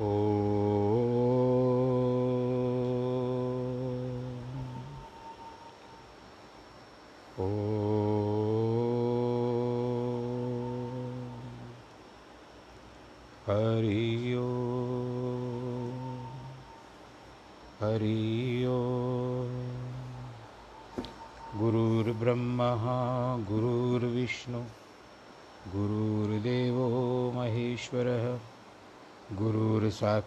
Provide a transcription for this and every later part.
हरि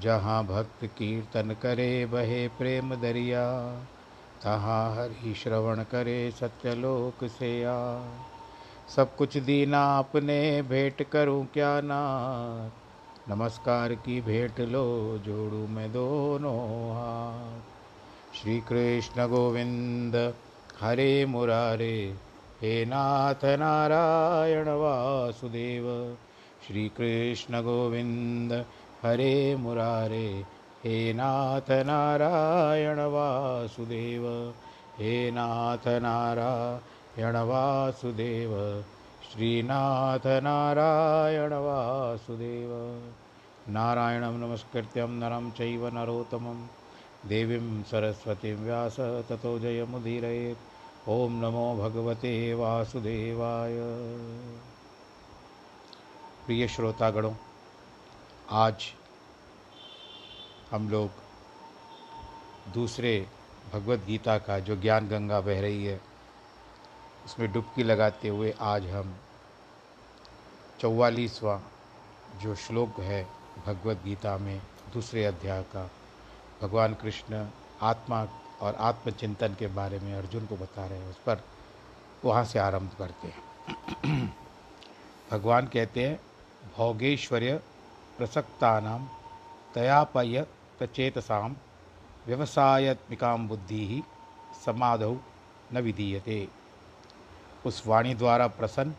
जहाँ भक्त कीर्तन करे, बहे प्रेम दरिया। तहाँ हरि श्रवण करे, सत्यलोक से आ सब कुछ दीना, अपने भेंट करूँ क्या नाथ? नमस्कार की भेंट लो, जोड़ू मैं दोनों हाथ। श्री कृष्ण गोविंद, हरे मुरारे, हे नाथ नारायण वासुदेव। श्री कृष्ण गोविंद हरे मुरारे, हे नाथ नारायण वासुदेव, हे नाथ नारायण वासुदेव, श्रीनाथ नारायण वासुदेव। नारायणं नमस्कृत्यं नरं चैव नरोत्तमं, देवीं सरस्वतीं व्यास ततो जयमुदीरयेत् ॐ नमो भगवते वासुदेवाय। प्रिय आज हम लोग दूसरे भगवत गीता का जो ज्ञान गंगा बह रही है, उसमें डुबकी लगाते हुए आज हम चौवालीसवा जो श्लोक है भगवत गीता में, दूसरे अध्याय का, भगवान कृष्ण आत्मा और आत्मचिंतन के बारे में अर्जुन को बता रहे हैं, उस पर वहाँ से आरंभ करते हैं। भगवान कहते हैं, भोगेश्वर्य प्रसक्तानाम तयापय चेतसाम व्यवसायत्मिका बुद्धि ही समाधौ न विधीयते। उस वाणी द्वारा प्रसन्न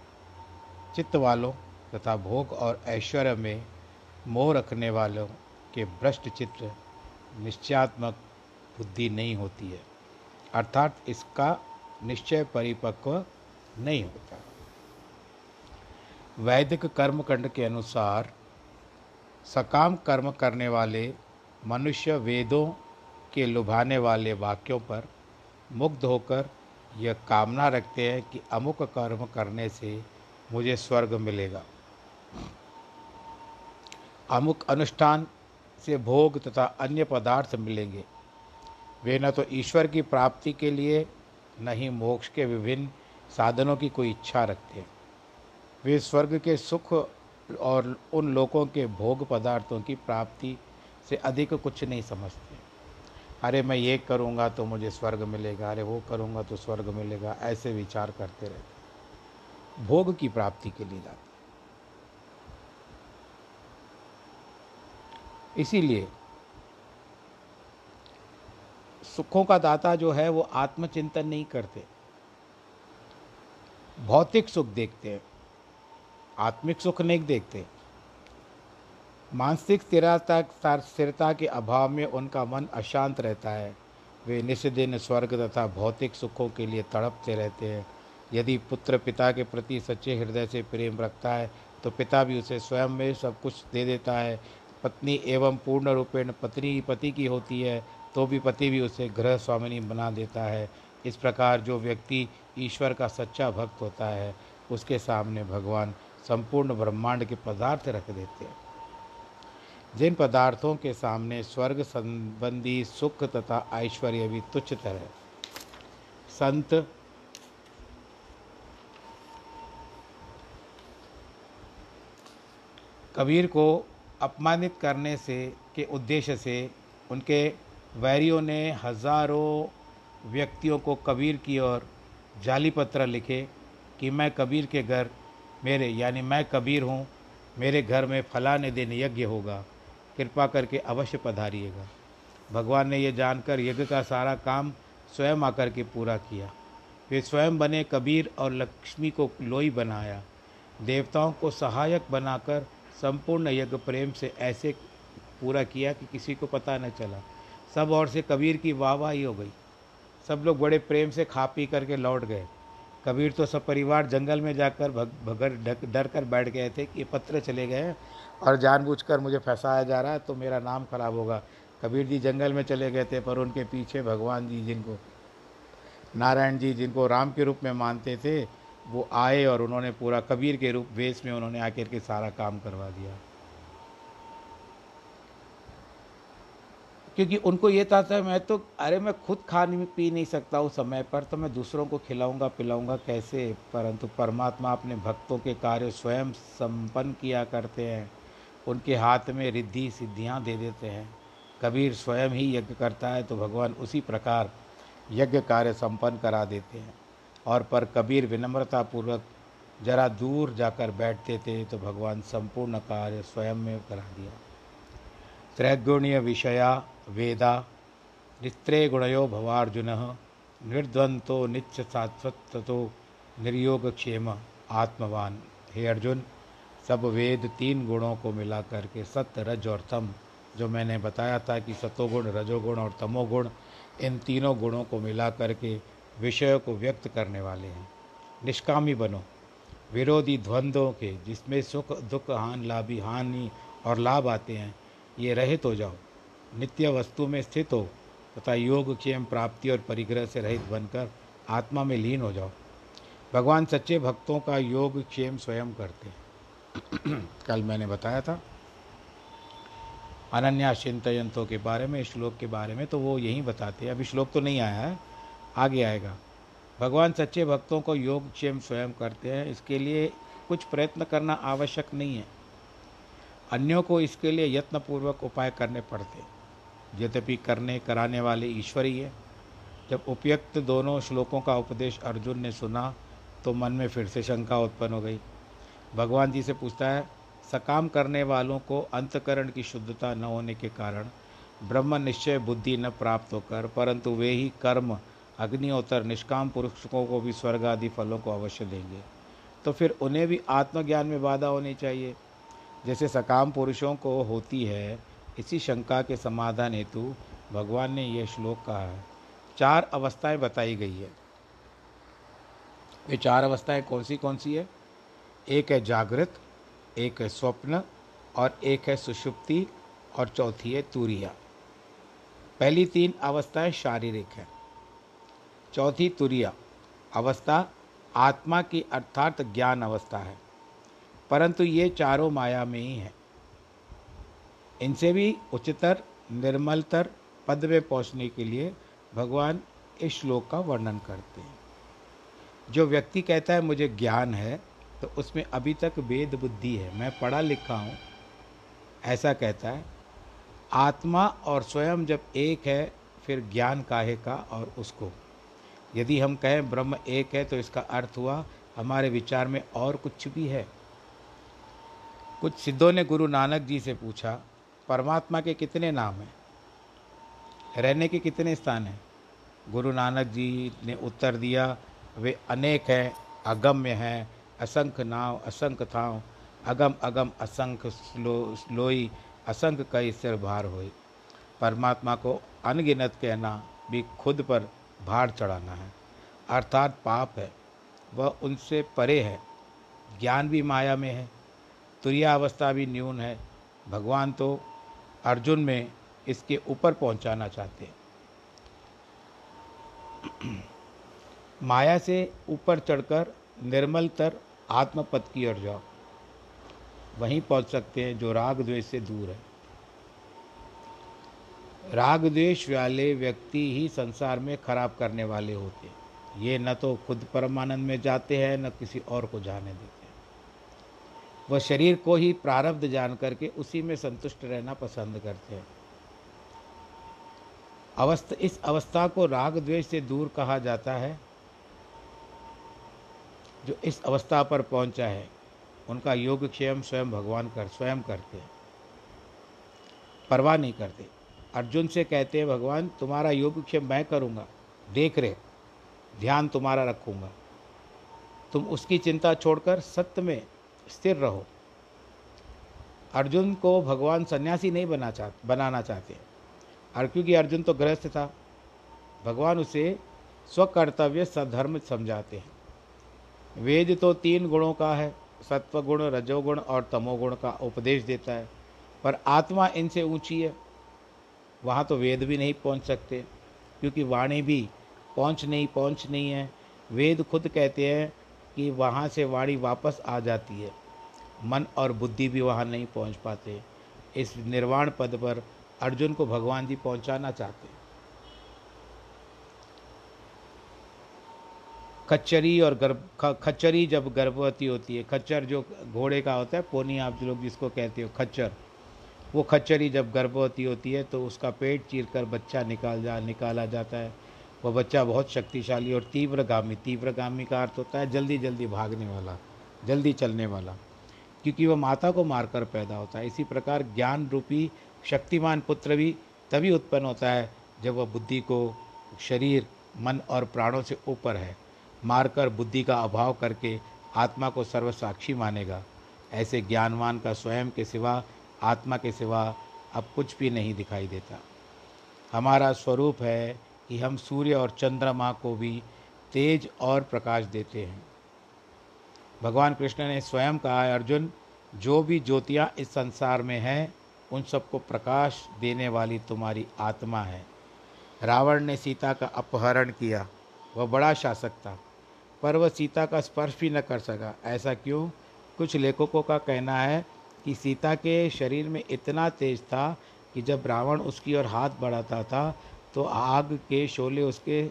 चित्त वालों तथा भोग और ऐश्वर्य में मोह रखने वालों के भ्रष्ट चित्र निश्चयात्मक बुद्धि नहीं होती है। अर्थात इसका निश्चय परिपक्व नहीं होता। वैदिक कर्मकंड के अनुसार सकाम कर्म करने वाले मनुष्य वेदों के लुभाने वाले वाक्यों पर मुग्ध होकर यह कामना रखते हैं कि अमुक कर्म करने से मुझे स्वर्ग मिलेगा। अमुक अनुष्ठान से भोग तथा अन्य पदार्थ मिलेंगे। वे न तो ईश्वर की प्राप्ति के लिए, न ही मोक्ष के विभिन्न साधनों की कोई इच्छा रखते हैं। वे स्वर्ग के सुख और उन लोगों के भोग पदार्थों की प्राप्ति से अधिक कुछ नहीं समझते। अरे मैं ये करूँगा तो मुझे स्वर्ग मिलेगा, अरे वो करूँगा तो स्वर्ग मिलेगा, ऐसे विचार करते रहते भोग की प्राप्ति के लिए जाते इसीलिए सुखों का दाता जो है वो आत्मचिंतन नहीं करते। भौतिक सुख देखते हैं। आत्मिक सुख नहीं देखते। मानसिक स्थिरता स्थिरता के अभाव में उनका मन अशांत रहता है। वे निस्दिन स्वर्ग तथा भौतिक सुखों के लिए तड़पते रहते हैं। यदि पुत्र पिता के प्रति सच्चे हृदय से प्रेम रखता है तो पिता भी उसे स्वयं में सब कुछ दे देता है। पत्नी एवं पूर्ण रूपेण पत्नी पति की होती है तो भी पति भी उसे गृह स्वामिनी बना देता है। इस प्रकार जो व्यक्ति ईश्वर का सच्चा भक्त होता है, उसके सामने भगवान संपूर्ण ब्रह्मांड के पदार्थ रख देते हैं। जिन पदार्थों के सामने स्वर्ग संबंधी सुख तथा ऐश्वर्य भी तुच्छ तरह। संत। कबीर को अपमानित करने से के उद्देश्य से उनके वैरियों ने हज़ारों व्यक्तियों को कबीर की ओर जाली पत्र लिखे कि मैं कबीर के घर मेरे, यानी मैं कबीर हूँ, मेरे घर में फलाने दिन यज्ञ होगा, कृपा करके अवश्य पधारिएगा। भगवान ने यह जानकर यज्ञ का सारा काम स्वयं आकर के पूरा किया। वे स्वयं बने कबीर और लक्ष्मी को लोई बनाया। देवताओं को सहायक बनाकर संपूर्ण यज्ञ प्रेम से ऐसे पूरा किया कि किसी को पता न चला। सब और से कबीर की वाह वाहवाही हो गई। सब लोग बड़े प्रेम से खा पी करके लौट गए। कबीर तो सब परिवार जंगल में जाकर भग, भगर डर कर बैठ गए थे कि पत्र चले गए और जानबूझकर मुझे फंसाया जा रहा है तो मेरा नाम खराब होगा। कबीर जी जंगल में चले गए थे, पर उनके पीछे भगवान जी जिनको, नारायण जी जिनको राम के रूप में मानते थे, वो आए और उन्होंने पूरा कबीर के रूप, वेश में उन्होंने आकर के सारा काम करवा दिया। क्योंकि उनको ये था, था मैं तो अरे मैं खुद खा नहीं पी नहीं सकता हूँ समय पर तो मैं दूसरों को खिलाऊँगा पिलाऊँगा कैसे? परंतु परमात्मा अपने भक्तों के कार्य स्वयं संपन्न किया करते हैं। उनके हाथ में रिद्धि सिद्धियाँ दे देते हैं। कबीर स्वयं ही यज्ञ करता है तो भगवान उसी प्रकार यज्ञ कार्य संपन्न करा देते हैं। और पर कबीर विनम्रतापूर्वक जरा दूर जाकर बैठते थे तो भगवान संपूर्ण कार्य स्वयं में करा दिया। त्रैगुणीय विषया वेदा, नित्रे गुणयो भवार्जुन, निर्द्वंतो नित्य सात्वतो निर्योग क्षेम आत्मवान। हे अर्जुन, सब वेद तीन गुणों को मिला करके सत्य, रज और तम, जो मैंने बताया था कि सतोगुण रजोगुण और तमोगुण, इन तीनों गुणों को मिला करके विषयों को व्यक्त करने वाले हैं। निष्कामी बनो। विरोधी द्वंद्वों के, जिसमें सुख, दुख, हान, लाभी, हानि और लाभ आते हैं, ये रहित हो जाओ। नित्य वस्तु में स्थित हो, तथा योग, क्षेम, प्राप्ति और परिग्रह से रहित बनकर आत्मा में लीन हो जाओ। भगवान सच्चे भक्तों का योग, क्षेम स्वयं करते हैं। कल मैंने बताया था, अनन्या चिंतयंतों के बारे में, श्लोक के बारे में तो वो यही बताते हैं। अभी श्लोक तो नहीं आया है, आगे आएगा। भगवान सच्चे भक्तों को योग, क्षेम स्वयं करते हैं, इसके लिए कुछ प्रयत्न करना आवश्यक नहीं है। अन्यों को इसके लिए यत्नपूर्वक उपाय करने पड़ते हैं। यद्यपि करने कराने वाले ईश्वर ही। है जब उपयुक्त दोनों श्लोकों का उपदेश अर्जुन ने सुना तो मन में फिर से शंका उत्पन्न हो गई। भगवान जी से पूछता है, सकाम करने वालों को अंतकरण की शुद्धता न होने के कारण ब्रह्म निश्चय बुद्धि न प्राप्त होकर, परंतु वे ही कर्म, अग्निहोत्र, निष्काम पुरुषों को भी स्वर्ग आदि फलों को अवश्य देंगे। तो फिर उन्हें भी आत्मज्ञान में बाधा होनी चाहिए। जैसे सकाम पुरुषों को होती है इसी शंका के समाधान हेतु भगवान ने यह श्लोक कहा है। चार अवस्थाएँ बताई गई है। ये चार अवस्थाएँ कौन सी कौन सी है? एक है जागृत, एक है स्वप्न और एक है सुषुप्ति और चौथी है तुरिया। पहली तीन अवस्थाएँ शारीरिक है। चौथी तुरिया, अवस्था आत्मा की अर्थात ज्ञान अवस्था है। परंतु ये चारों माया में ही है। इनसे भी उच्चतर, निर्मलतर पद में पहुँचने के लिए भगवान इस श्लोक का वर्णन करते हैं। जो व्यक्ति कहता है, मुझे ज्ञान है तो उसमें अभी तक वेद बुद्धि है। मैं पढ़ा लिखा हूँ, ऐसा कहता है, आत्मा और स्वयं जब एक है, फिर ज्ञान काहे का और उसको? यदि हम कहें, ब्रह्म एक है तो इसका अर्थ हुआ, हमारे विचार में और कुछ भी है। कुछ सिद्धों ने गुरु नानक जी से पूछा परमात्मा के कितने नाम हैं? रहने के कितने स्थान हैं? गुरु नानक जी ने उत्तर दिया, वे अनेक हैं, अगम्य हैं असंख्य नाव असंख्य थाव, अगम अगम असंख्य स्लो, स्लोई असंख्य कई सिर भार हो परमात्मा को अनगिनत कहना भी खुद पर भार चढ़ाना है। अर्थात पाप है, वह उनसे परे है, ज्ञान भी माया में है तुरिया अवस्था भी न्यून है, भगवान तो अर्जुन में इसके ऊपर पहुंचाना चाहते हैं। माया से ऊपर चढ़कर निर्मलतर आत्मपद की ओर जाओ। वहीं पहुँच सकते हैं जो राग द्वेष से दूर है। राग द्वेष वाले व्यक्ति ही संसार में खराब करने वाले होते हैं। ये न तो खुद परमानंद में जाते हैं, न किसी और को जाने देते। वह शरीर को ही प्रारब्ध जान करके उसी में संतुष्ट रहना पसंद करते हैं। अवस्था, इस अवस्था को राग द्वेष से दूर कहा जाता है, जो इस अवस्था पर पहुँचा है। उनका योग क्षेम स्वयं भगवान कर, स्वयं करते हैं। परवाह नहीं करते। अर्जुन से कहते हैं, भगवान, तुम्हारा योगक्षेम मैं करूँगा। देख रहे, ध्यान तुम्हारा रखूँगा। तुम उसकी चिंता छोड़कर सत्य में स्थिर रहो। अर्जुन को भगवान सन्यासी नहीं बना चाह बनाना चाहते। और क्योंकि अर्जुन तो गृहस्थ था, भगवान उसे स्वकर्तव्य सधर्म समझाते हैं। वेद तो तीन गुणों का है, सत्वगुण, रजोगुण और तमोगुण का उपदेश देता है, पर आत्मा इनसे ऊँची है। वहाँ तो वेद भी नहीं पहुँच सकते, क्योंकि वाणी भी पहुँच नहीं पहुँच नहीं है। वेद खुद कहते हैं कि वहाँ से वाणी वापस आ जाती है। मन और बुद्धि भी वहाँ नहीं पहुँच पाते। इस निर्वाण पद पर अर्जुन को भगवान जी पहुँचाना चाहते खच्चरी और गर्भ खच्चरी जब गर्भवती होती है, खच्चर जो घोड़े का होता है, पोनी आप जो लोग जिसको कहते हो, खच्चर, वो खच्चरी जब गर्भवती होती है तो उसका पेट चीर कर बच्चा निकाल जा, निकाला जाता है। वह बच्चा बहुत शक्तिशाली और तीव्रगामी तीव्रगामी का अर्थ होता है जल्दी जल्दी भागने वाला, जल्दी चलने वाला। क्योंकि वह माता को मारकर पैदा होता है। इसी प्रकार ज्ञान रूपी शक्तिमान पुत्र भी तभी उत्पन्न होता है जब वह बुद्धि को शरीर, मन और प्राणों से ऊपर है। मारकर बुद्धि का अभाव करके आत्मा को सर्वसाक्षी मानेगा। ऐसे ज्ञानवान का स्वयं के सिवा, आत्मा के सिवा अब कुछ भी नहीं दिखाई देता। हमारा स्वरूप है कि हम सूर्य और चंद्रमा को भी तेज और प्रकाश देते हैं। भगवान कृष्ण ने स्वयं कहा है अर्जुन, जो भी ज्योतियाँ इस संसार में हैं, उन सबको प्रकाश देने वाली तुम्हारी आत्मा है। रावण ने सीता का अपहरण किया। वह बड़ा शासक था, पर वह सीता का स्पर्श भी न कर सका। ऐसा क्यों? कुछ लेखकों का कहना है कि सीता के शरीर में इतना तेज था कि जब रावण उसकी ओर हाथ बढ़ाता था तो आग के शोले उसके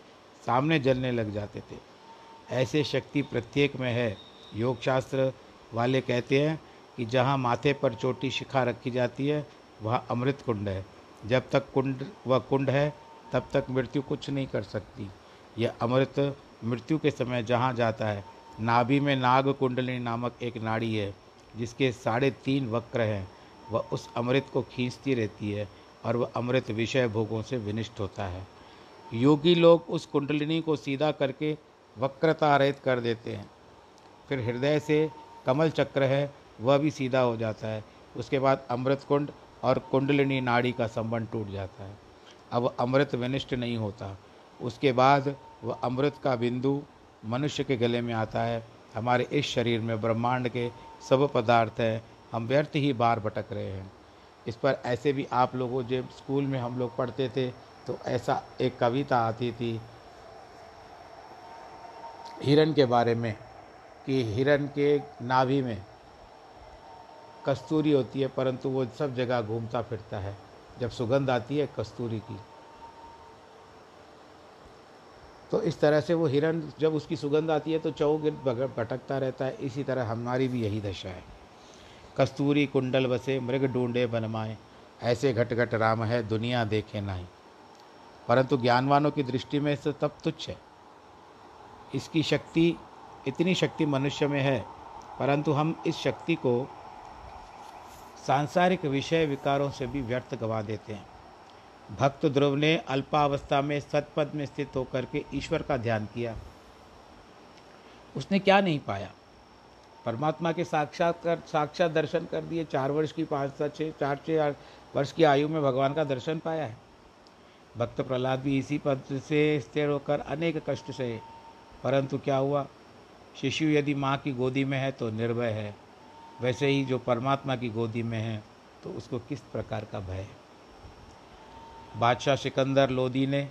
सामने जलने लग जाते थे। ऐसे शक्ति प्रत्येक में है। योग शास्त्र वाले कहते हैं कि जहाँ माथे पर चोटी शिखा रखी जाती है, वह अमृत कुंड है। जब तक कुंड, वह कुंड है, तब तक मृत्यु कुछ नहीं कर सकती। यह अमृत मृत्यु के समय जहाँ जाता है। नाभि में नाग कुंडली नामक एक नाड़ी है, जिसके साढ़े तीन वक्र हैं। वह उस अमृत को खींचती रहती है और वह अमृत विषय भोगों से विनिष्ट होता है। योगी लोग उस कुंडलिनी को सीधा करके वक्रता रहित कर देते हैं। फिर हृदय से कमल चक्र है, वह भी सीधा हो जाता है। उसके बाद अमृत कुंड और कुंडलिनी नाड़ी का संबंध टूट जाता है। अब अमृत विनिष्ट नहीं होता। उसके बाद वह अमृत का बिंदु मनुष्य के गले में आता है। हमारे इस शरीर में ब्रह्मांड के सब पदार्थ हैं। हम व्यर्थ ही बार भटक रहे हैं। इस पर ऐसे भी आप लोगों जब स्कूल में हम लोग पढ़ते थे तो ऐसा एक कविता आती थी हिरण के बारे में। कि हिरण के नाभि में कस्तूरी होती है, परंतु वो सब जगह घूमता फिरता है। जब सुगंध आती है कस्तूरी की। तो इस तरह से वो हिरण जब उसकी सुगंध आती है तो चौगिर भटकता रहता है। इसी तरह हमारी भी यही दशा है। कस्तूरी कुंडल बसे, मृग ढूंढे बनमाए। ऐसे घट घट राम है, दुनिया देखे नहीं परंतु ज्ञानवानों की दृष्टि में से तब तुच्छ है। इसकी शक्ति इतनी शक्ति मनुष्य में है, परंतु हम इस शक्ति को सांसारिक विषय विकारों से भी व्यर्थ गवा देते हैं। भक्त ध्रुव ने अल्पावस्था में सतपद में स्थित होकर के ईश्वर का ध्यान किया। उसने क्या नहीं पाया? परमात्मा के साक्षात कर, साक्षात दर्शन कर दिए। चार वर्ष की, पाँच सात छः चार छः वर्ष की आयु में भगवान का दर्शन पाया है। भक्त प्रहलाद भी इसी पद से स्थिर होकर अनेक कष्ट सहे परंतु क्या हुआ? शिशु यदि माँ की गोदी में है तो निर्भय है। वैसे ही जो परमात्मा की गोदी में है तो उसको किस प्रकार का भय है? बादशाह सिकंदर लोदी ने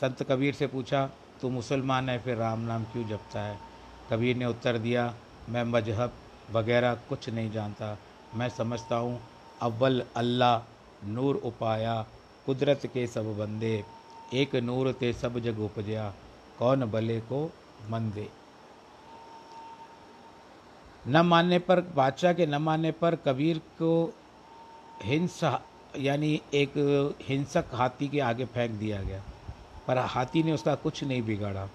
संत कबीर से पूछा, तू मुसलमान है, फिर राम नाम क्यों जपता है? कबीर ने उत्तर दिया, मैं मज़हब वगैरह कुछ नहीं जानता। मैं समझता हूँ, अव्वल अल्लाह नूर उपाया, कुदरत के सब बंदे, एक नूर ते सब जग उपजया, कौन भले को मन दे न मानने पर, बादशाह के न मानने पर कबीर को हिंसा, यानी एक हिंसक हाथी के आगे फेंक दिया गया। पर हाथी ने उसका कुछ नहीं बिगाड़ा।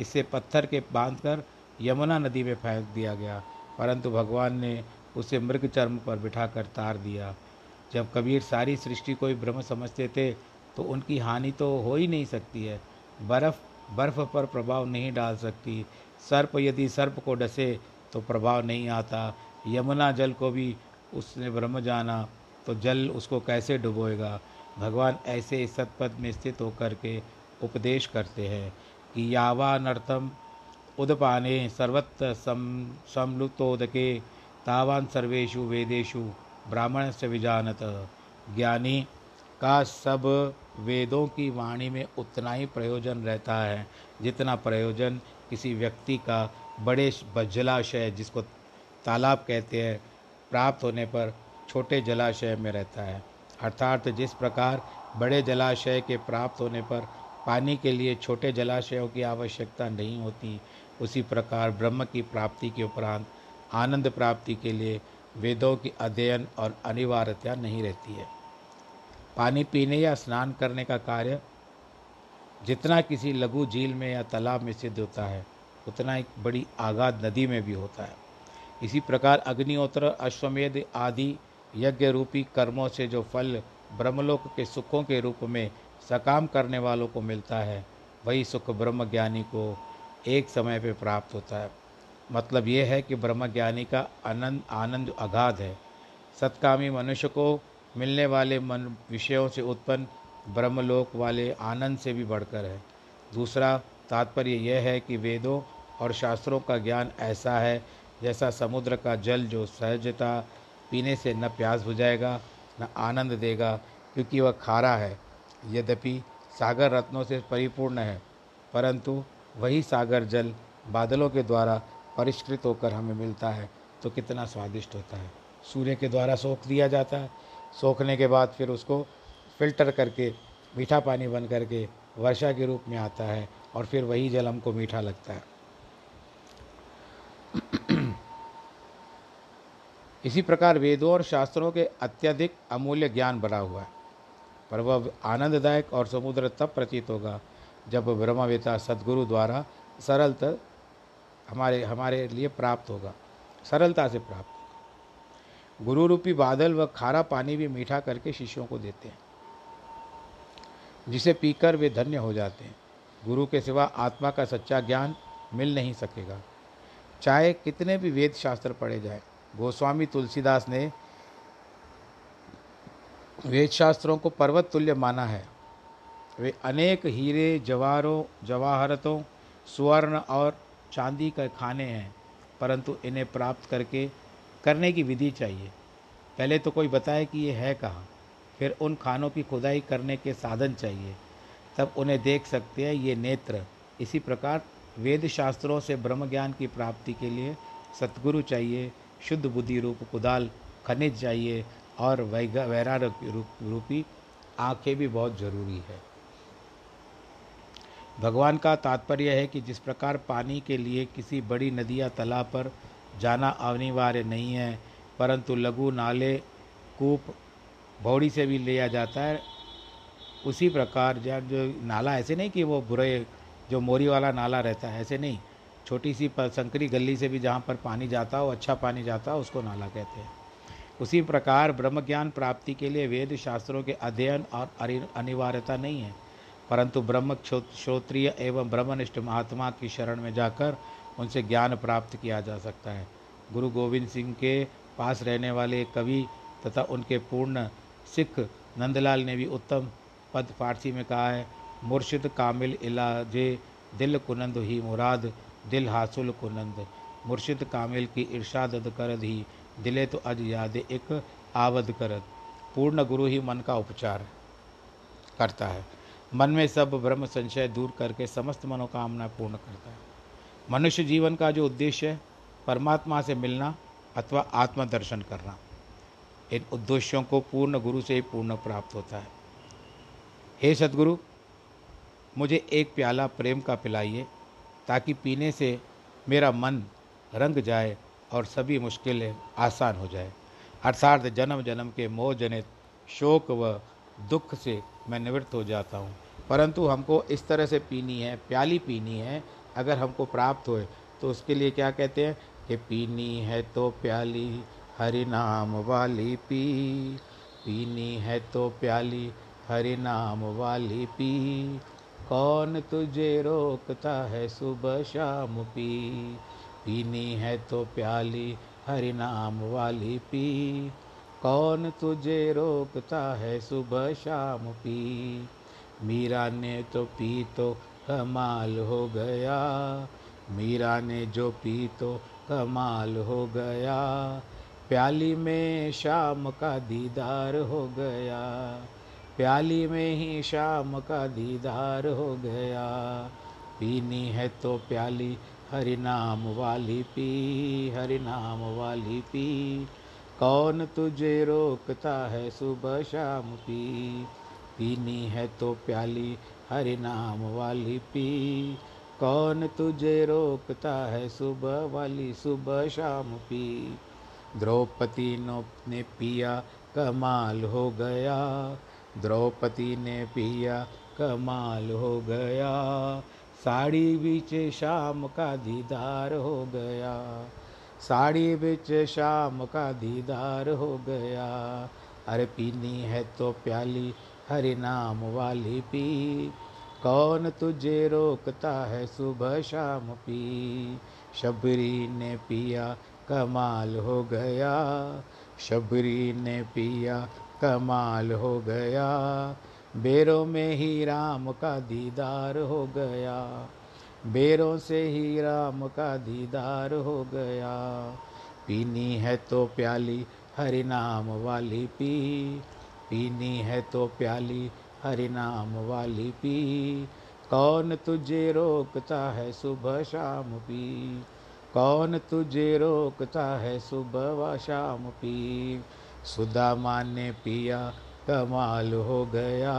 इसे पत्थर के बाँध कर यमुना नदी में फेंक दिया गया। परंतु भगवान ने उसे मृग चर्म पर बिठा कर तार दिया। जब कबीर सारी सृष्टि को ही ब्रह्म समझते थे तो उनकी हानि तो हो ही नहीं सकती है। बर्फ़ बर्फ़ पर प्रभाव नहीं डाल सकती। सर्प यदि सर्प को डसे तो प्रभाव नहीं आता। यमुना जल को भी उसने ब्रह्म जाना तो जल उसको कैसे डुबोएगा? भगवान ऐसे सतपद में स्थित होकर के उपदेश करते हैं कि यावा नर्थम उदपाने सर्वत्र सम तावान सर्वेशु वेदेशु ब्राह्मण से विजानत। ज्ञानी, का सब वेदों की वाणी में उतना ही प्रयोजन रहता है जितना प्रयोजन किसी व्यक्ति का बड़े जलाशय जिसको तालाब कहते हैं, प्राप्त होने पर छोटे जलाशय में रहता है। अर्थात जिस प्रकार बड़े जलाशय के प्राप्त होने पर पानी के लिए छोटे जलाशयों की आवश्यकता नहीं होती, उसी प्रकार ब्रह्म की प्राप्ति के उपरांत आनंद प्राप्ति के लिए वेदों की अध्ययन और अनिवार्यता नहीं रहती है। पानी पीने या स्नान करने का कार्य जितना किसी लघु झील में या तालाब में सिद्ध होता है उतना एक बड़ी आगाध नदी में भी होता है। इसी प्रकार अग्निहोत्र, अश्वमेध आदि यज्ञ रूपी कर्मों से जो फल ब्रह्मलोक के सुखों के रूप में सकाम करने वालों को मिलता है, वही सुख ब्रह्म ज्ञानी को एक समय पर प्राप्त होता है। मतलब ये है कि ब्रह्मज्ञानी का आनंद आनंद अगाध है। सत्कामी मनुष्य को मिलने वाले मन विषयों से उत्पन्न ब्रह्मलोक वाले आनंद से भी बढ़कर है। दूसरा तात्पर्य यह है कि वेदों और शास्त्रों का ज्ञान ऐसा है, जैसा समुद्र का जल जो सहजता पीने से न प्यास बुझाएगा, न आनंद देगा, क्योंकि वह खारा है। यद्यपि सागर रत्नों से परिपूर्ण है, परंतु वही सागर जल बादलों के द्वारा परिष्कृत होकर हमें मिलता है तो कितना स्वादिष्ट होता है। सूर्य के द्वारा सोख दिया जाता है। सोखने के बाद फिर उसको फ़िल्टर करके, मीठा पानी बन करके वर्षा के रूप में आता है, और फिर वही जल हमको मीठा लगता है। इसी प्रकार वेदों और शास्त्रों के अत्यधिक अमूल्य ज्ञान बना हुआ है। पर वह आनंददायक और समुद्र तब प्रतीत होगा, जब ब्रह्मवेता सदगुरु द्वारा सरलता हमारे हमारे लिए प्राप्त होगा। सरलता से प्राप्त होगा। गुरु रूपी बादल व खारा पानी भी मीठा करके शिष्यों को देते हैं, जिसे पीकर वे धन्य हो जाते हैं। गुरु के सिवा आत्मा का सच्चा ज्ञान मिल नहीं सकेगा। चाहे कितने भी वेद शास्त्र पढ़े जाए, गोस्वामी तुलसीदास ने वेद शास्त्रों को पर्वत तुल्य माना है। वे अनेक हीरे, जवारों, जवाहरतों, सुवर्ण और चांदी के खाने हैं, परंतु इन्हें प्राप्त करके, करने की विधि चाहिए। पहले तो कोई बताए कि ये है कहाँ। फिर उन खानों की खुदाई करने के साधन चाहिए। तब उन्हें देख सकते हैं, ये नेत्र। इसी प्रकार वेद शास्त्रों से ब्रह्म ज्ञान की प्राप्ति के लिए सतगुरु चाहिए, शुद्ध बुद्धि रूप, कुदाल, खनिज चाहिए और वैरा रूपी आँखें भी बहुत ज़रूरी है। भगवान का तात्पर्य है कि जिस प्रकार पानी के लिए किसी बड़ी नदी या तालाब पर जाना अनिवार्य नहीं है, परंतु लघु नाले, कूप भौड़ी से भी लिया जाता है, उसी प्रकार जब जो नाला ऐसे नहीं कि वो बुरे जो मोरी वाला नाला रहता है, ऐसे नहीं। छोटी सी संकरी गली से भी जहाँ पर पानी जाता हो अच्छा पानी जाता हो, उसको नाला कहते हैं। उसी प्रकार ब्रह्म ज्ञान प्राप्ति के लिए वेद शास्त्रों के अध्ययन और अनिवार्यता नहीं है। परंतु ब्रह्म श्रोत्रिय एवं ब्रह्मनिष्ठ महात्मा की शरण में जाकर उनसे ज्ञान प्राप्त किया जा सकता है। गुरु गोविंद सिंह के पास रहने वाले कवि तथा उनके पूर्ण सिख नंदलाल ने भी उत्तम पद फारसी में कहा है मुर्शिद कामिल इलाजे दिल कुनंद ही मुराद, दिल हासुल कुनंद। मुर्शिद कामिल की इर्शाद करद ही, दिले तो अज याद एक आवद करद। पूर्ण गुरु ही मन का उपचार करता है। मन में सब ब्रह्म संशय दूर करके समस्त मनोकामना पूर्ण करता है। मनुष्य जीवन का जो उद्देश्य है, परमात्मा से मिलना अथवा आत्मदर्शन करना, इन उद्देश्यों को पूर्ण गुरु से ही पूर्ण प्राप्त होता है। हे सदगुरु मुझे एक प्याला प्रेम का पिलाइए, ताकि पीने से मेरा मन रंग जाए और सभी मुश्किलें आसान हो जाए। अर्थात जन्म जन्म के मोह जनित शोक व दुख से मैं निवृत्त हो जाता हूँ। परंतु हमको इस तरह से पीनी है, प्याली पीनी है, अगर हमको प्राप्त होए तो उसके लिए क्या कहते हैं? कि पीनी है तो प्याली हरि नाम वाली पी। पीनी है तो प्याली हरि नाम वाली पी। कौन तुझे रोकता है सुबह शाम पी? पीनी है तो प्याली, हरि नाम वाली पी। कौन तुझे रोकता है सुबह शाम पी? मीरा ने तो पी तो कमाल हो गया। मीरा ने जो पी तो कमाल हो गया। प्याली में शाम का दीदार हो गया। प्याली में ही शाम का दीदार हो गया। पीनी है तो प्याली, हरि नाम वाली पी, हरि नाम वाली पी। कौन तुझे रोकता है सुबह शाम पी? पीनी है तो प्याली, हरि नाम वाली पी। कौन तुझे रोकता है सुबह वाली, सुबह शाम पी? द्रौपदी ने पिया, कमाल हो गया। द्रौपदी ने पिया, कमाल हो गया। साड़ी बिच शाम का दीदार हो गया। साड़ी बिच शाम का दीदार हो गया। अरे पीनी है तो प्याली, हरि नाम वाली पी। कौन तुझे रोकता है सुबह शाम पी? शबरी ने पिया, कमाल हो गया। शबरी ने पिया कमाल हो गया। बेरों में ही राम का दीदार हो गया। बेरों से ही राम का दीदार हो गया। पीनी है तो प्याली हरि नाम वाली पी। पीनी है तो प्याली हरि नाम वाली पी। कौन तुझे रोकता है सुबह शाम पी? कौन तुझे रोकता है सुबह व शाम पी? सुदामा ने पिया, कमाल हो गया।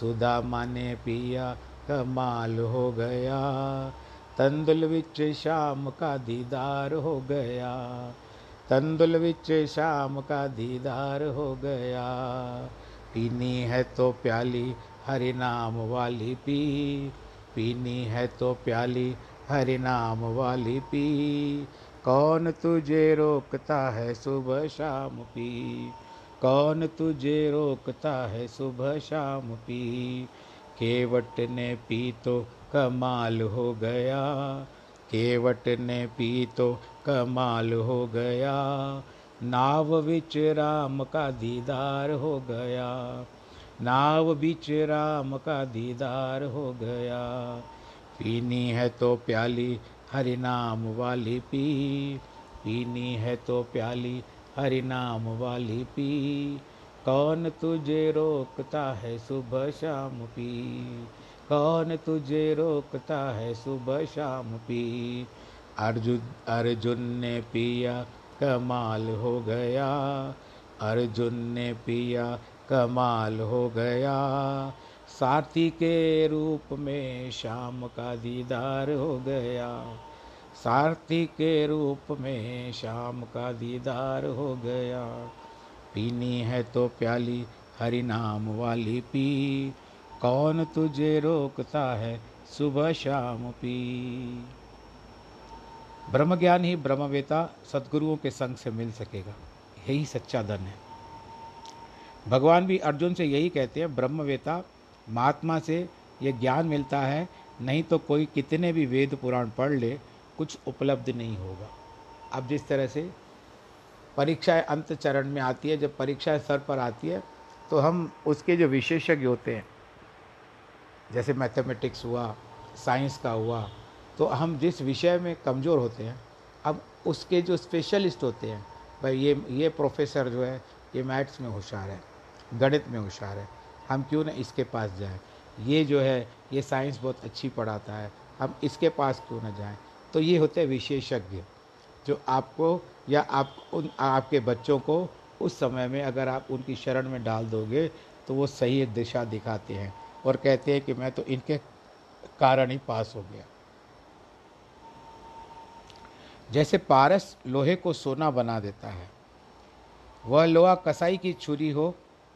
सुदामा ने पिया, कमाल हो गया। तंदुल विच शाम का दीदार हो गया। तंदुल विच शाम का दीदार हो गया। पीनी है तो प्याली, हरि नाम वाली पी। पीनी है तो प्याली, हरि नाम वाली पी। कौन तुझे रोकता है सुबह शाम पी कौन तुझे रोकता है सुबह शाम पी केवट ने पी तो कमाल हो गया। केवट ने पी तो कमाल हो गया। नाव बिच राम का दीदार हो गया। नाव बिच राम का दीदार हो गया। पीनी है तो प्याली हरि नाम वाली पी पीनी है तो प्याली हरि नाम वाली पी कौन तुझे रोकता है सुबह शाम पी कौन तुझे रोकता है सुबह शाम पी अर्जुन अर्जुन ने पिया, कमाल हो गया। अर्जुन ने पिया, कमाल हो गया। साथी के रूप में श्याम का दीदार हो गया। सारथी के रूप में श्याम का दीदार हो गया। पीनी है तो प्याली, हरि नाम वाली पी। कौन तुझे रोकता है सुबह शाम पी? ब्रह्म ज्ञान ही ब्रह्मवेता सदगुरुओं के संग से मिल सकेगा। यही सच्चा धन है। भगवान भी अर्जुन से यही कहते हैं, ब्रह्मवेता महात्मा से ये ज्ञान मिलता है, नहीं तो कोई कितने भी वेद पुराण पढ़ ले, कुछ उपलब्ध नहीं होगा। अब जिस तरह से परीक्षाएँ अंत चरण में आती है, जब परीक्षाएँ सर पर आती है तो हम उसके जो विशेषज्ञ होते हैं, जैसे मैथमेटिक्स हुआ, साइंस का हुआ तो हम जिस विषय में कमज़ोर होते हैं, अब उसके जो स्पेशलिस्ट होते हैं, भाई ये ये प्रोफेसर जो है, ये मैथ्स में होशियार है, गणित में होशियार है हम क्यों ना इसके पास जाएँ? ये जो है, ये साइंस बहुत अच्छी पढ़ाता है। हम इसके पास क्यों ना जाएँ? तो ये होते हैं विशेषज्ञ, जो आपको या आप उन, आपके बच्चों को उस समय में अगर आप उनकी शरण में डाल दोगे तो वो सही दिशा दिखाते हैं और कहते हैं कि मैं तो इनके कारण ही पास हो गया। जैसे पारस लोहे को सोना बना देता है, वह लोहा कसाई की छुरी हो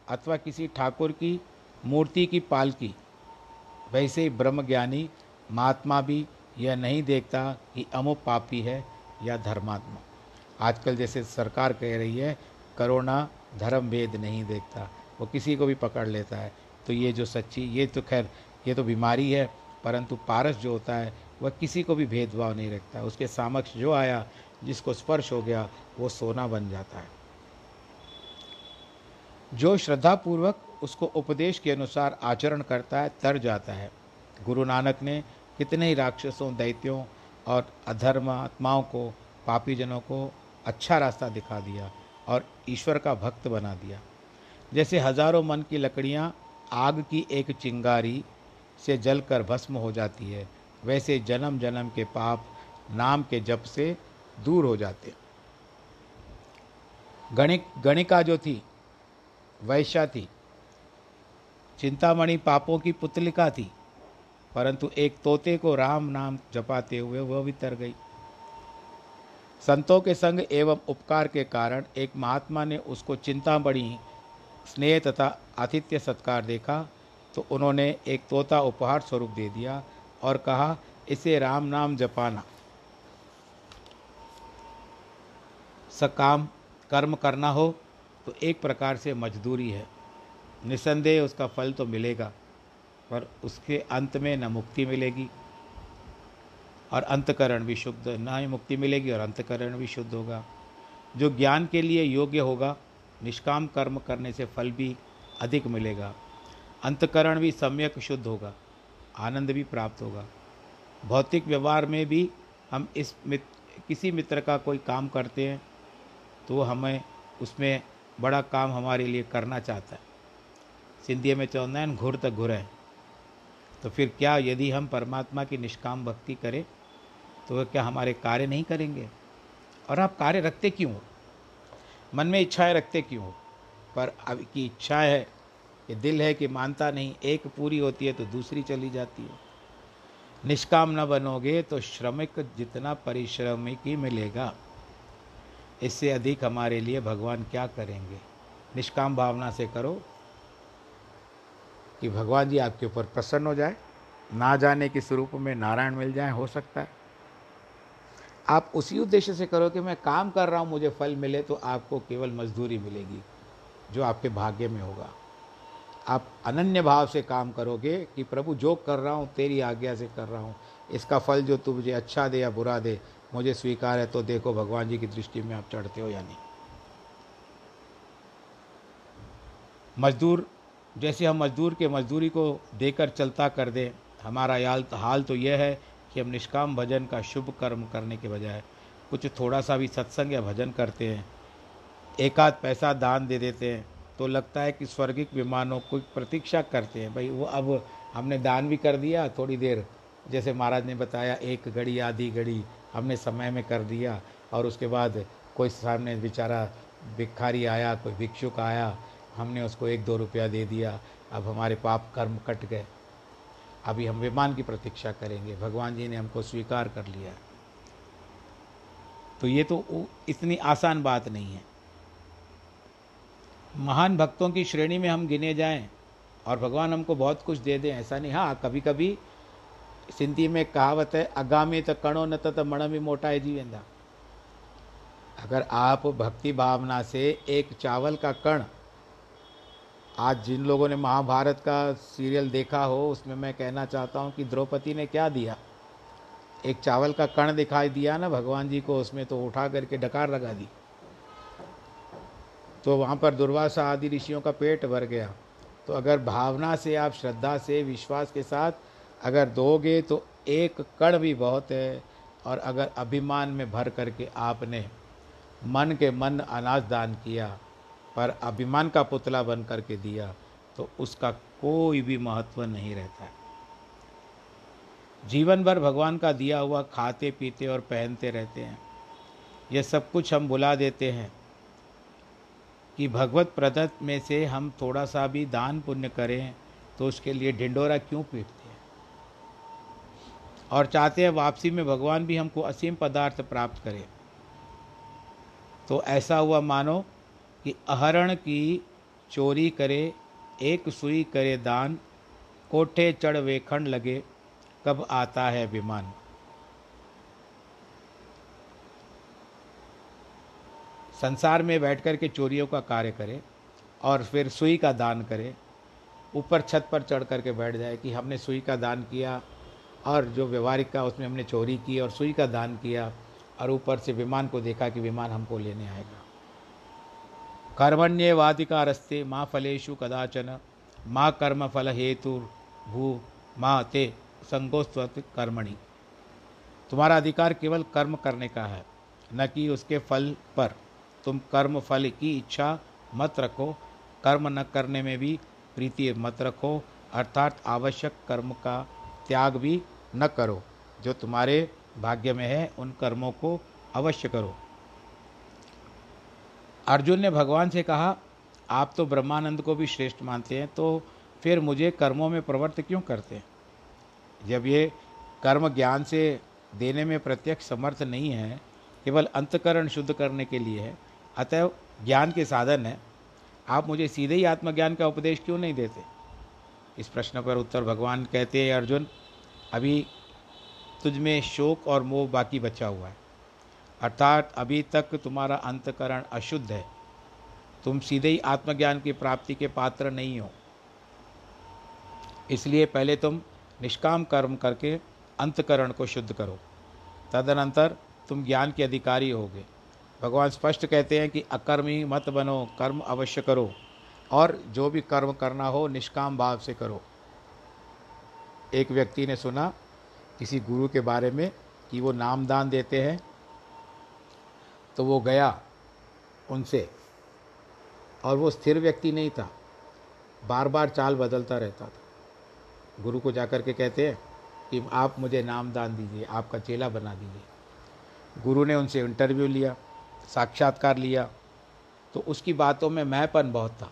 अथवा किसी ठाकुर की मूर्ति की पालकी वैसे ही ब्रह्मज्ञानी महात्मा भी यह नहीं देखता कि अमुक पापी है या धर्मात्मा। आजकल जैसे सरकार कह रही है, करोना धर्म भेद नहीं देखता, वो किसी को भी पकड़ लेता है। तो ये जो सच्ची, ये तो खैर, ये तो बीमारी है, परंतु पारस जो होता है, वह किसी को भी भेदभाव नहीं रखता। उसके सामक्ष जो आया, जिसको स्पर्श हो गया, वो सोना बन जाता है। जो श्रद्धापूर्वक उसको उपदेश के अनुसार आचरण करता है, तर जाता है। गुरु नानक ने कितने ही राक्षसों, दैत्यों और अधर्म आत्माओं को पापी जनों को अच्छा रास्ता दिखा दिया और ईश्वर का भक्त बना दिया। जैसे हज़ारों मन की लकड़ियाँ आग की एक चिंगारी से जलकर भस्म हो जाती है, वैसे जन्म जन्म के पाप नाम के जप से दूर हो जाते गणिक, गणिका जो थी वैश्या थी चिंतामणि पापों की पुतलिका थी, परंतु एक तोते को राम नाम जपाते हुए वह भी तर गई। संतों के संग एवं उपकार के कारण एक महात्मा ने उसको चिंतामणि, स्नेह तथा आतिथ्य सत्कार देखा तो उन्होंने एक तोता उपहार स्वरूप दे दिया और कहा, इसे राम नाम जपाना। सकाम, कर्म करना हो तो एक प्रकार से मजदूरी है। निसंदेह उसका फल तो मिलेगा, पर उसके अंत में न मुक्ति मिलेगी और अंतकरण भी शुद्ध, न ही मुक्ति मिलेगी और अंतकरण भी शुद्ध होगा। जो ज्ञान के लिए योग्य होगा, निष्काम कर्म करने से फल भी अधिक मिलेगा। अंतकरण भी सम्यक शुद्ध होगा, आनंद भी प्राप्त होगा। भौतिक व्यवहार में भी हम इस मित्र किसी मित्र का कोई काम करते हैं तो हमें उसमें बड़ा काम हमारे लिए करना चाहता है। सिंधी में चवंदा घुर त घुर तो फिर क्या यदि हम परमात्मा की निष्काम भक्ति करें तो वह क्या हमारे कार्य नहीं करेंगे? और आप कार्य रखते क्यों हो? मन में इच्छाएँ रखते क्यों हो? पर अब की इच्छा है कि दिल है कि मानता नहीं, एक पूरी होती है तो दूसरी चली जाती है। निष्काम न बनोगे तो श्रमिक जितना परिश्रमिक ही मिलेगा। इससे अधिक हमारे लिए भगवान क्या करेंगे? निष्काम भावना से करो कि भगवान जी आपके ऊपर प्रसन्न हो जाए, ना जाने के स्वरूप में नारायण मिल जाए, हो सकता है। आप उसी उद्देश्य से करो कि मैं काम कर रहा हूँ, मुझे फल मिले तो आपको केवल मजदूरी मिलेगी, जो आपके भाग्य में होगा। आप अनन्य भाव से काम करोगे कि प्रभु जो कर रहा हूँ, तेरी आज्ञा से कर रहा हूँ। इसका फल जो तू मुझे अच्छा दे या बुरा दे मुझे स्वीकार है तो देखो भगवान जी की दृष्टि में आप चढ़ते हो या नहीं। मजदूर, जैसे हम मजदूर के मजदूरी को देकर चलता कर दें, हमारा याल, हाल तो यह है कि हम निष्काम भजन का शुभ कर्म करने के बजाय कुछ थोड़ा सा भी सत्संग या भजन करते हैं एक आध पैसा दान दे देते हैं तो लगता है कि स्वर्गिक विमानों को प्रतीक्षा करते हैं। भाई, वो अब हमने दान भी कर दिया थोड़ी देर, जैसे महाराज ने बताया, एक घड़ी, आधी घड़ी हमने समय में कर दिया और उसके बाद कोई सामने बेचारा भिखारी आया, कोई भिक्षुक आया, हमने उसको एक दो रुपया दे दिया। अब हमारे पाप कर्म कट गए। अभी हम विमान की प्रतीक्षा करेंगे। भगवान जी ने हमको स्वीकार कर लिया। तो ये तो इतनी आसान बात नहीं है। महान भक्तों की श्रेणी में हम गिने जाएँ और भगवान हमको बहुत कुछ दे दें, ऐसा नहीं। हाँ कभी कभी सिंधी में कहावत है, अगामी त कणो न त मण भी मोटाइजी वेंदा. अगर आप भक्ति भावना से एक चावल का कण, आज जिन लोगों ने महाभारत का सीरियल देखा हो, उसमें मैं कहना चाहता हूँ कि द्रौपदी ने क्या दिया? एक चावल का कण दिखाई दिया ना भगवान जी को, उसमें तो उठा करके डकार लगा दी। तो वहाँ पर दुर्वासा आदि ऋषियों का पेट भर गया। तो अगर भावना से, आप श्रद्धा से, विश्वास के साथ अगर दोगे तो एक कण भी बहुत है और अगर अभिमान में भर करके आपने मन के मन अनाज दान किया, पर अभिमान का पुतला बन करके दिया तो उसका कोई भी महत्व नहीं रहता। है जीवन भर भगवान का दिया हुआ खाते पीते और पहनते रहते हैं। यह सब कुछ हम बुला देते हैं कि भगवत प्रदत्त में से हम थोड़ा सा भी दान पुण्य करें तो उसके लिए ढिंडोरा क्यों पीटते? हैं और चाहते हैं वापसी में भगवान भी हमको असीम पदार्थ प्राप्त करे। तो ऐसा हुआ मानो कि अहरण की चोरी करे, एक सुई करे दान, कोठे चढ़ वेखण लगे, कब आता है विमान संसार में बैठ कर के चोरियों का कार्य करे और फिर सुई का दान करे, ऊपर छत पर चढ़ करके बैठ जाए कि हमने सुई का दान किया और जो व्यवहारिक का उसमें हमने चोरी की और सुई का दान किया और ऊपर से विमान को देखा कि विमान हमको लेने आएगा। कर्मण्य वादिका रस्ते माँ फलेशु कदाचन, माँ कर्म फल हेतु भू, माँ ते संगोस्वत कर्मणि। तुम्हारा अधिकार केवल कर्म करने का है, न कि उसके फल पर। तुम कर्म फल की इच्छा मत रखो, कर्म न करने में भी प्रीति मत रखो, अर्थात आवश्यक कर्म का त्याग भी न करो। जो तुम्हारे भाग्य में है, उन कर्मों को अवश्य करो। अर्जुन ने भगवान से कहा, आप तो ब्रह्मानंद को भी श्रेष्ठ मानते हैं तो फिर मुझे कर्मों में प्रवृत्त क्यों करते हैं? जब ये कर्म ज्ञान से देने में प्रत्यक्ष समर्थ नहीं है, केवल अंतकरण शुद्ध करने के लिए है अतः ज्ञान के साधन है, आप मुझे सीधे ही आत्मज्ञान का उपदेश क्यों नहीं देते? इस प्रश्न पर उत्तर भगवान कहते हैं, अर्जुन अभी तुझ में शोक और मोह बाकी बचा हुआ है। अर्थात अभी तक तुम्हारा अंतकरण अशुद्ध है। तुम सीधे ही आत्मज्ञान की प्राप्ति के पात्र नहीं हो। इसलिए पहले तुम निष्काम कर्म करके अंतकरण को शुद्ध करो। तदनंतर तुम ज्ञान के अधिकारी होगे। भगवान स्पष्ट कहते हैं कि अकर्मी मत बनो, कर्म अवश्य करो और जो भी कर्म करना हो निष्काम भाव से करो। एक व्यक्ति ने सुना किसी गुरु के बारे में कि वो नाम दान देते हैं तो वो गया उनसे, और वो स्थिर व्यक्ति नहीं था। बार बार चाल बदलता रहता था। गुरु को जाकर के कहते हैं कि आप मुझे नाम दान दीजिए, आपका चेला बना दीजिए। गुरु ने उनसे इंटरव्यू लिया, साक्षात्कार लिया तो उसकी बातों में मैंपन बहुत था।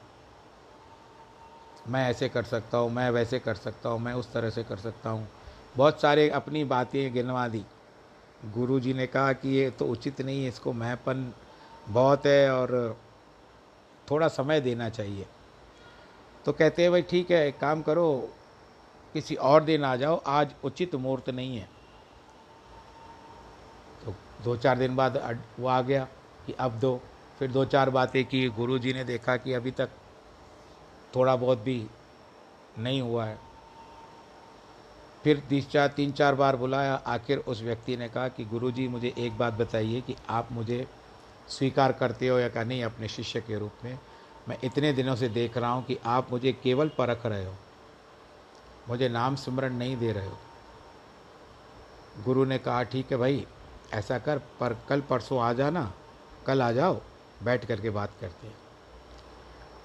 मैं ऐसे कर सकता हूँ, मैं वैसे कर सकता हूँ, मैं उस तरह से कर सकता हूँ। बहुत सारे अपनी बातें गिनवा दी। गुरु जी ने कहा कि ये तो उचित नहीं है, इसको मैंपन बहुत है और थोड़ा समय देना चाहिए। तो कहते हैं, भाई ठीक है, एक काम करो, किसी और दिन आ जाओ, आज उचित मुहूर्त नहीं है। तो दो चार दिन बाद वो आ गया कि अब दो, फिर दो चार बातें की, गुरु जी ने देखा कि अभी तक थोड़ा बहुत भी नहीं हुआ है। फिर तीस चार, तीन चार बार बुलाया। आखिर उस व्यक्ति ने कहा कि गुरुजी, मुझे एक बात बताइए कि आप मुझे स्वीकार करते हो या क्या? नहीं, अपने शिष्य के रूप में। मैं इतने दिनों से देख रहा हूँ कि आप मुझे केवल परख रहे हो। मुझे नाम स्मरण नहीं दे रहे हो। गुरु ने कहा, ठीक है भाई, ऐसा कर, पर कल परसों आ जाना। कल आ जाओ, बैठ करके बात करते हैं।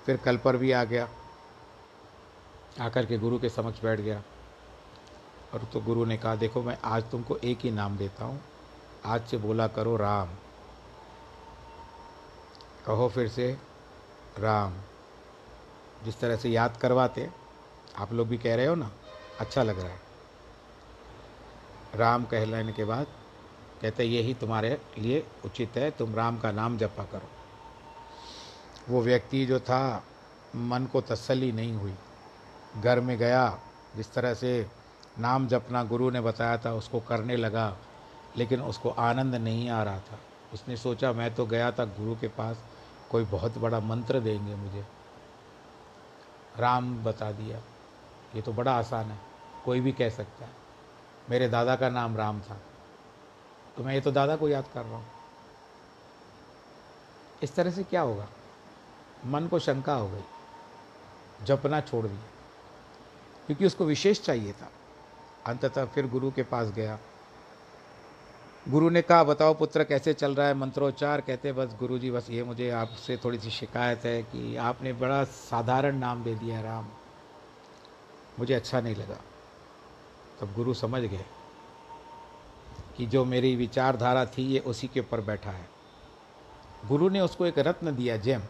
फिर कल पर भी आ गया। आकर के गुरु के समक्ष बैठ गया। और तो गुरु ने कहा, देखो, मैं आज तुमको एक ही नाम देता हूँ। आज से बोला करो, राम। कहो फिर से, राम। जिस तरह से याद करवाते, आप लोग भी कह रहे हो ना अच्छा लग रहा है। राम कहलाने के बाद कहते, यही तुम्हारे लिए उचित है, तुम राम का नाम जपा करो। वो व्यक्ति जो था, मन को तसल्ली नहीं हुई। घर में गया, जिस तरह से नाम जपना गुरु ने बताया था, उसको करने लगा, लेकिन उसको आनंद नहीं आ रहा था। उसने सोचा, मैं तो गया था गुरु के पास, कोई बहुत बड़ा मंत्र देंगे मुझे। राम बता दिया, ये तो बड़ा आसान है, कोई भी कह सकता है। मेरे दादा का नाम राम था तो मैं ये तो दादा को याद कर रहा हूँ। इस तरह से क्या होगा? मन को शंका हो गई, जपना छोड़ दिया। क्योंकि उसको विशेष चाहिए था। अंततः फिर गुरु के पास गया। गुरु ने कहा, बताओ पुत्र, कैसे चल रहा है मंत्रोच्चार? कहते, बस गुरु जी बस ये मुझे आपसे थोड़ी सी शिकायत है कि आपने बड़ा साधारण नाम दे दिया राम। मुझे अच्छा नहीं लगा। तब गुरु समझ गए कि जो मेरी विचारधारा थी, ये उसी के ऊपर बैठा है। गुरु ने उसको एक रत्न दिया, जेम,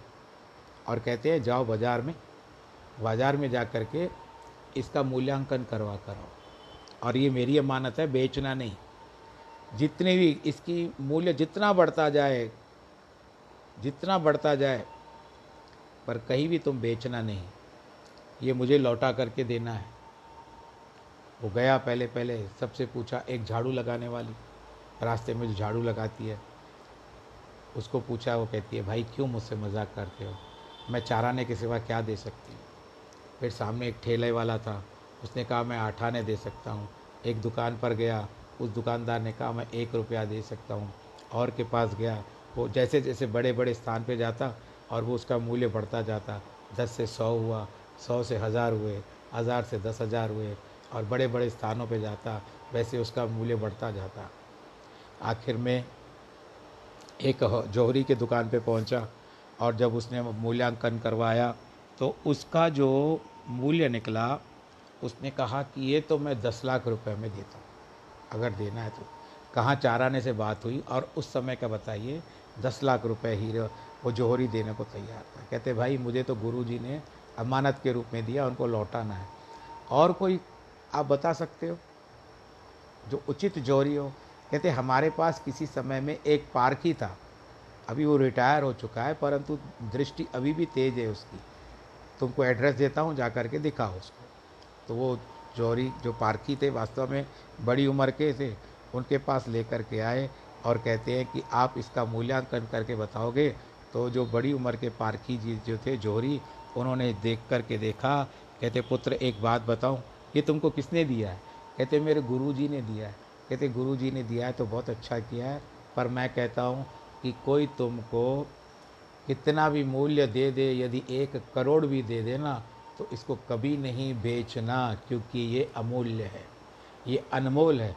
और कहते हैं, जाओ बाज़ार में बाज़ार में जा कर के इसका मूल्यांकन करवा करो और ये मेरी अमानत है, बेचना नहीं। जितने भी इसकी मूल्य जितना बढ़ता जाए, जितना बढ़ता जाए, पर कहीं भी तुम बेचना नहीं। ये मुझे लौटा करके देना है। वो गया पहले पहले, सबसे पूछा, एक झाड़ू लगाने वाली? रास्ते में जो झाड़ू लगाती है, उसको पूछा, वो कहती है, भाई, क्यों मुझसे मज़ाक करते हो? मैं चाराने के सिवा क्या दे सकती हूँ? फिर सामने एक ठेले वाला था। उसने कहा, मैं आठ आने दे सकता हूँ। एक दुकान पर गया। उस दुकानदार ने कहा, मैं एक रुपया दे सकता हूँ। और के पास गया। वो जैसे जैसे बड़े बड़े स्थान पे जाता और वो उसका मूल्य बढ़ता जाता। दस से सौ हुआ, सौ से हज़ार हुए, हज़ार से दस हज़ार हुए और बड़े बड़े स्थानों पे जाता, वैसे उसका मूल्य बढ़ता जाता। आखिर में एक जौहरी के दुकान पे पहुँचा और जब उसने मूल्यांकन करवाया तो उसका जो मूल्य निकला, उसने कहा कि ये तो मैं दस लाख रुपए में देता हूँ। अगर देना है तो। कहाँ चार आने से बात हुई और उस समय का बताइए, दस लाख रुपए हीरो वो जौहरी देने को तैयार था। कहते, भाई, मुझे तो गुरु जी ने अमानत के रूप में दिया, उनको लौटाना है। और कोई आप बता सकते हो? जो उचित जोहरी हो। कहते, हमारे पास किसी समय में एक पार्क ही था। अभी वो रिटायर हो चुका है, परंतु दृष्टि अभी भी तेज है उसकी। तुमको एड्रेस देता हूँ जा कर के दिखाओ उसको। तो वो जौहरी जो पारखी थे, वास्तव में बड़ी उम्र के थे, उनके पास लेकर के आए और कहते हैं कि आप इसका मूल्यांकन करके बताओगे। तो जो बड़ी उम्र के पारखी जी जो थे जौहरी उन्होंने देख कर के देखा। कहते, पुत्र, एक बात बताऊँ, ये तुमको किसने दिया है? कहते, मेरे गुरु जी ने दिया है। कहते गुरु जी ने दिया है तो बहुत अच्छा किया है, पर मैं कहता हूँ कि कोई तुमको कितना भी मूल्य दे दे, यदि एक करोड़ भी दे देना तो इसको कभी नहीं बेचना, क्योंकि ये अमूल्य है, ये अनमोल है।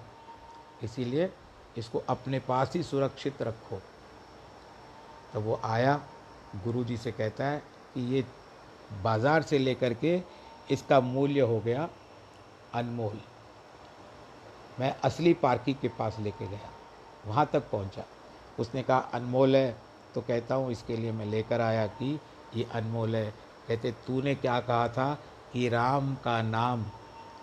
इसीलिए इसको अपने पास ही सुरक्षित रखो। तो वो आया गुरु जी से कहता है कि ये बाज़ार से लेकर के इसका मूल्य हो गया अनमोल। मैं असली पार्की के पास लेके गया, वहाँ तक पहुँचा। उसने कहा, अनमोल है तो कहता हूँ, इसके लिए मैं लेकर आया कि ये अनमोल है। कहते, तूने क्या कहा था कि राम का नाम,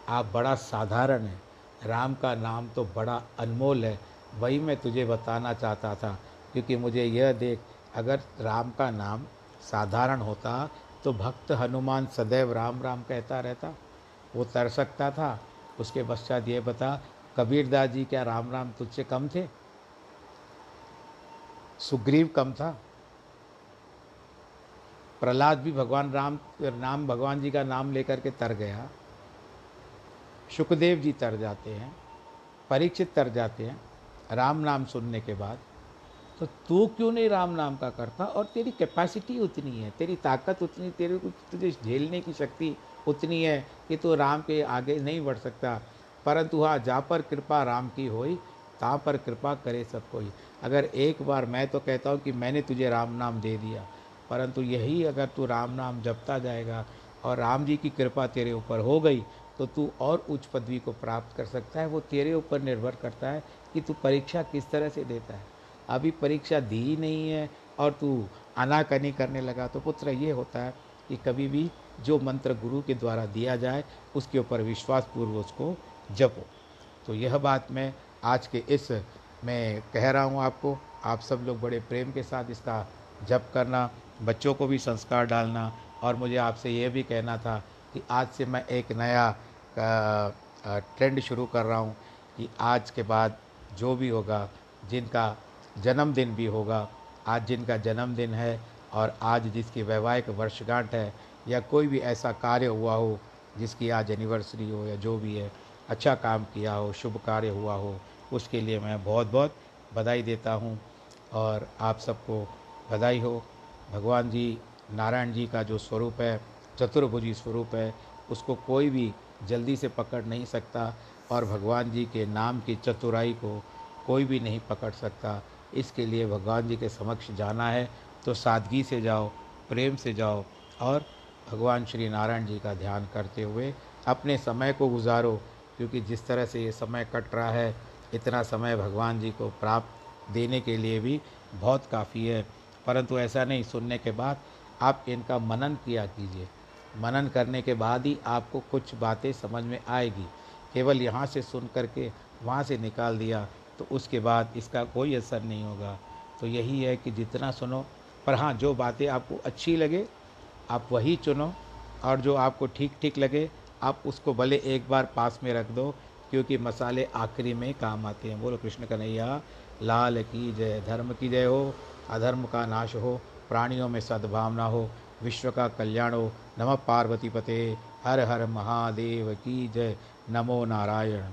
आप बड़ा साधारण है। राम का नाम तो बड़ा अनमोल है। वही मैं तुझे बताना चाहता था, क्योंकि मुझे यह देख, अगर राम का नाम साधारण होता तो भक्त हनुमान सदैव राम राम कहता रहता। वो तर सकता था। उसके पश्चात ये बता, कबीरदास जी क्या राम राम तुझसे कम थे? सुग्रीव कम था। प्रहलाद भी भगवान राम नाम भगवान जी का नाम लेकर के तर गया। सुखदेव जी तर जाते हैं, परीक्षित तर जाते हैं, राम नाम सुनने के बाद। तो तू क्यों नहीं राम नाम का करता? और तेरी कैपेसिटी उतनी है, तेरी ताकत उतनी, तेरे को तुझे झेलने की शक्ति उतनी है कि तू राम के आगे नहीं बढ़ सकता। परंतु हाँ जा पर कृपा राम की होई ता पर कृपा करे सब कोई। अगर एक बार मैं तो कहता हूँ कि मैंने तुझे राम नाम दे दिया, परंतु यही अगर तू राम नाम जपता जाएगा और राम जी की कृपा तेरे ऊपर हो गई तो तू और उच्च पदवी को प्राप्त कर सकता है। वो तेरे ऊपर निर्भर करता है कि तू परीक्षा किस तरह से देता है। अभी परीक्षा दी ही नहीं है और तू आनाकानी करने लगा तो पुत्र, ये होता है कि कभी भी जो मंत्र गुरु के द्वारा दिया जाए, उसके ऊपर विश्वास पूर्व उसको जपो। तो यह बात मैं आज के इस, मैं कह रहा हूँ आपको, आप सब लोग बड़े प्रेम के साथ इसका जप करना, बच्चों को भी संस्कार डालना, और मुझे आपसे ये भी कहना था कि आज से मैं एक नया ट्रेंड शुरू कर रहा हूँ कि आज के बाद जो भी होगा, जिनका जन्मदिन भी होगा, आज जिनका जन्मदिन है, और आज जिसकी वैवाहिक वर्षगांठ है, या कोई भी ऐसा कार्य हुआ हो, जिसकी आज एनिवर्सरी हो, या जो भी है अच्छा काम किया हो, शुभ कार्य हुआ हो, उसके लिए मैं बहुत बहुत बधाई देता हूँ और आप सबको बधाई हो। भगवान जी, नारायण जी का जो स्वरूप है, चतुर्भुजी स्वरूप है, उसको कोई भी जल्दी से पकड़ नहीं सकता और भगवान जी के नाम की चतुराई को कोई भी नहीं पकड़ सकता। इसके लिए भगवान जी के समक्ष जाना है तो सादगी से जाओ, प्रेम से जाओ और भगवान श्री नारायण जी का ध्यान करते हुए अपने समय को गुजारो। क्योंकि जिस तरह से ये समय कट रहा है, इतना समय भगवान जी को प्राप्त देने के लिए भी बहुत काफ़ी है। परंतु ऐसा नहीं, सुनने के बाद आप इनका मनन किया कीजिए। मनन करने के बाद ही आपको कुछ बातें समझ में आएगी। केवल यहाँ से सुन करके वहाँ से निकाल दिया तो उसके बाद इसका कोई असर नहीं होगा। तो यही है कि जितना सुनो, पर हाँ जो बातें आपको अच्छी लगे, आप वही चुनो, और जो आपको ठीक ठीक लगे आप उसको भले एक बार पास में रख दो, क्योंकि मसाले आखिरी में काम आते हैं। बोलो कृष्ण कन्हैया, लाल की जय, धर्म की जय हो, अधर्म का नाश हो, प्राणियों में सद्भावना हो, विश्व का कल्याण हो। नमः पार्वती पते, हर हर महादेव की जय। नमो नारायण।